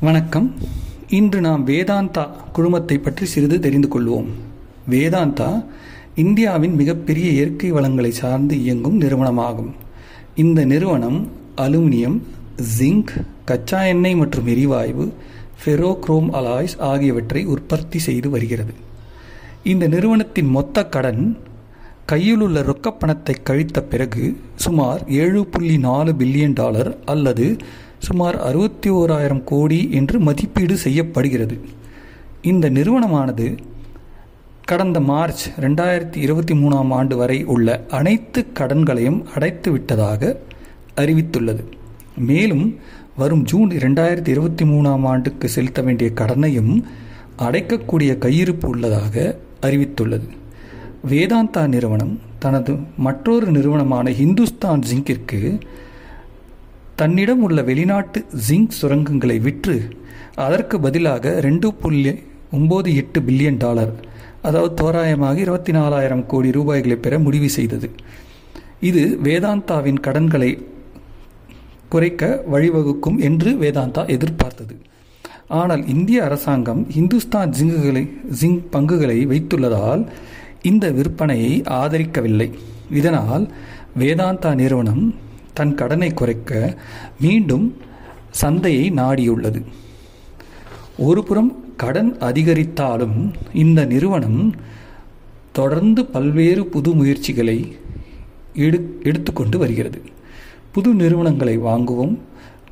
வணக்கம். இன்று நாம் வேதாந்தா குழுமத்தை பற்றி சிறிது தெரிந்து கொள்வோம். வேதாந்தா இந்தியாவின் மிகப்பெரிய இயற்கை வளங்களை சார்ந்து இயங்கும் நிறுவனமாகும். இந்த நிறுவனம் அலுமினியம் ஜிங்க் கச்சா எண்ணெய் மற்றும் எரிவாயு ஃபெரோக்ரோம் அலாய்ஸ் ஆகியவற்றை உற்பத்தி செய்து வருகிறது. இந்த நிறுவனத்தின் மொத்த கடன் கையிலுள்ள ரொக்க பணத்தை கழித்த பிறகு சுமார் ஏழு புள்ளி நாலு பில்லியன் டாலர் அல்லது சுமார் அறுபத்தி ஓராயிரம் கோடி என்று மதிப்பீடு செய்யப்படுகிறது. இந்த நிறுவனமானது கடந்த மார்ச் ரெண்டாயிரத்தி இருபத்தி மூணாம் ஆண்டு வரை உள்ள அனைத்து கடன்களையும் அடைத்து விட்டதாக அறிவித்துள்ளது. மேலும் வரும் ஜூன் இரண்டாயிரத்தி இருபத்தி மூணாம் ஆண்டுக்கு செலுத்த வேண்டிய கடனையும் அடைக்கக்கூடிய கையிருப்பு உள்ளதாக அறிவித்துள்ளது. வேதாந்தா நிறுவனம் தனது மற்றொரு நிறுவனமான ஹிந்துஸ்தான் ஜிங்கிற்கு தன்னிடம் உள்ள வெளிநாட்டு ஜிங்க் சுரங்கங்களை விற்று அதற்கு பதிலாக ரெண்டு புள்ளி ஒம்பது எட்டு பில்லியன் டாலர் அதாவது தோராயமாக இருபத்தி நாலாயிரம் கோடி ரூபாய்களை பெற முடிவு செய்தது. இது வேதாந்தாவின் கடன்களை குறைக்க வழிவகுக்கும் என்று வேதாந்தா எதிர்பார்த்தது. ஆனால் இந்திய அரசாங்கம் இந்துஸ்தான் ஜிங்குகளை ஜிங்க் பங்குகளை வைத்துள்ளதால் இந்த விற்பனையை ஆதரிக்கவில்லை. இதனால் வேதாந்தா நிறுவனம் தன் கடனை குறைக்க மீண்டும் சந்தையை நாடியுள்ளது. ஒருபுறம் கடன் அதிகரித்தாலும் இந்த நிறுவனம் தொடர்ந்து பல்வேறு புது முயற்சிகளை எடு எடுத்துக்கொண்டு வருகிறது. புது நிறுவனங்களை வாங்கவும்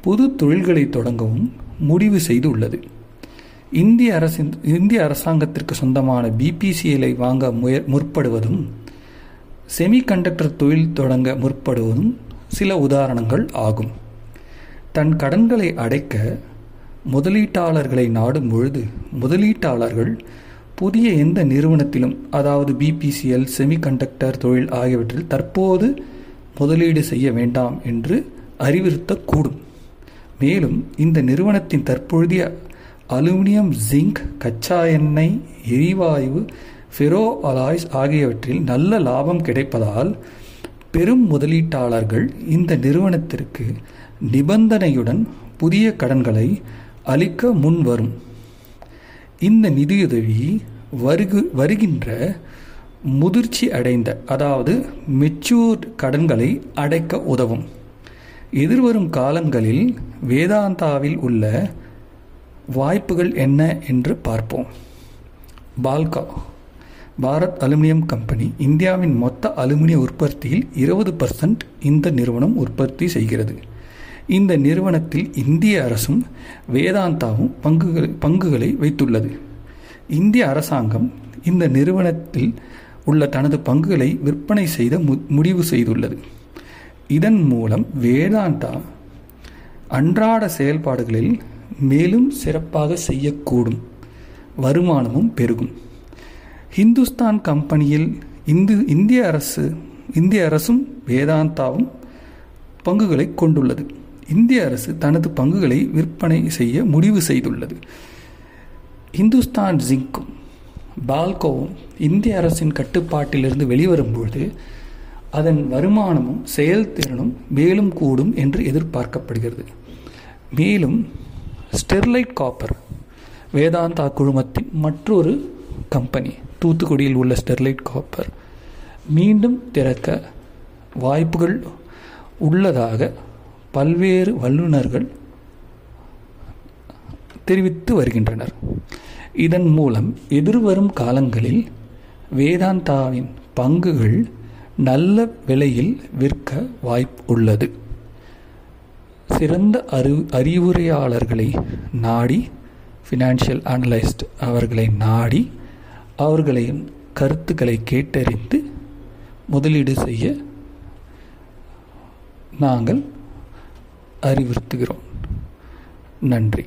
புது தொழில்களை தொடங்கவும் முடிவு செய்து உள்ளது இந்திய அரசின் இந்திய அரசாங்கத்திற்கு சொந்தமான பிபிசிஎலை வாங்க முய முற்படுவதும் செமிகண்டக்டர் தொழில் தொடங்க முற்படுவதும் சில உதாரணங்கள் ஆகும். தன் கடன்களை அடைக்க முதலீட்டாளர்களை நாடும் பொழுது முதலீட்டாளர்கள் புதிய எந்த நிறுவனத்திலும் அதாவது பிபிசிஎல் செமிகண்டக்டர் தொழில் ஆகியவற்றில் தற்போது முதலீடு செய்ய வேண்டாம் என்று அறிவுறுத்தக்கூடும். மேலும் இந்த நிறுவனத்தின் தற்பொழுதைய அலுமினியம் ஜிங்க் கச்சா எண்ணெய் எரிவாயு ஃபெரோ அலாய்ஸ் ஆகியவற்றில் நல்ல லாபம் கிடைப்பதால் பெரும் முதலீட்டாளர்கள் இந்த நிறுவனத்திற்கு நிபந்தனையுடன் புதிய கடன்களை அளிக்க முன் வரும் இந்த நிதியுதவி வருகு வருகின்ற முதிர்ச்சி அடைந்த அதாவது மெச்சூர்ட் கடன்களை அடைக்க உதவும். எதிர்வரும் காலங்களில் வேதாந்தாவில் உள்ள வாய்ப்புகள் என்ன என்று பார்ப்போம். பால்கா பாரத் அலுமினியம் கம்பெனி இந்தியாவின் மொத்த அலுமினிய உற்பத்தியில் இருபது பர்சன்ட் இந்த நிறுவனம் உற்பத்தி செய்கிறது. இந்த நிறுவனத்தில் இந்திய அரசும் வேதாந்தாவும் பங்குகள் பங்குகளை வைத்துள்ளது. இந்திய அரசாங்கம் இந்த நிறுவனத்தில் உள்ள தனது பங்குகளை விற்பனை செய்த முடிவு செய்துள்ளது. இதன் மூலம் வேதாந்தா அன்றாட செயல்பாடுகளில் மேலும் சிறப்பாக செய்யக்கூடும். வருமானமும் பெருகும். ஹிந்துஸ்தான் கம்பெனியில் இந்து இந்திய அரசு இந்திய அரசும் வேதாந்தாவும் பங்குகளை கொண்டுள்ளது. இந்திய அரசு தனது பங்குகளை விற்பனை செய்ய முடிவு செய்துள்ளது. இந்துஸ்தான் ஜிங்கும் பால்கோவும் இந்திய அரசின் கட்டுப்பாட்டிலிருந்து வெளிவரும்பொழுது அதன் வருமானமும் செயல்திறனும் மேலும் கூடும் என்று எதிர்பார்க்கப்படுகிறது. மேலும் ஸ்டெர்லைட் காப்பர் வேதாந்தா குழுமத்தின் மற்றொரு கம்பெனி. தூத்துக்குடியில் உள்ள ஸ்டெர்லைட் காப்பர் மீண்டும் திறக்க வாய்ப்புகள் உள்ளதாக பல்வேறு வல்லுநர்கள் தெரிவித்து வருகின்றனர். இதன் மூலம் எதிர்வரும் காலங்களில் வேதாந்தாவின் பங்குகள் நல்ல விலையில் விற்க வாய்ப்பு உள்ளது. சிறந்த அறி அறிவுரையாளர்களை நாடி ஃபினான்ஷியல் அனலிஸ்ட் அவர்களை நாடி அவர்களின் கருத்துக்களை கேட்டறிந்து முதலீடு செய்ய நாங்கள் அறிவுறுத்துகிறோம். நன்றி.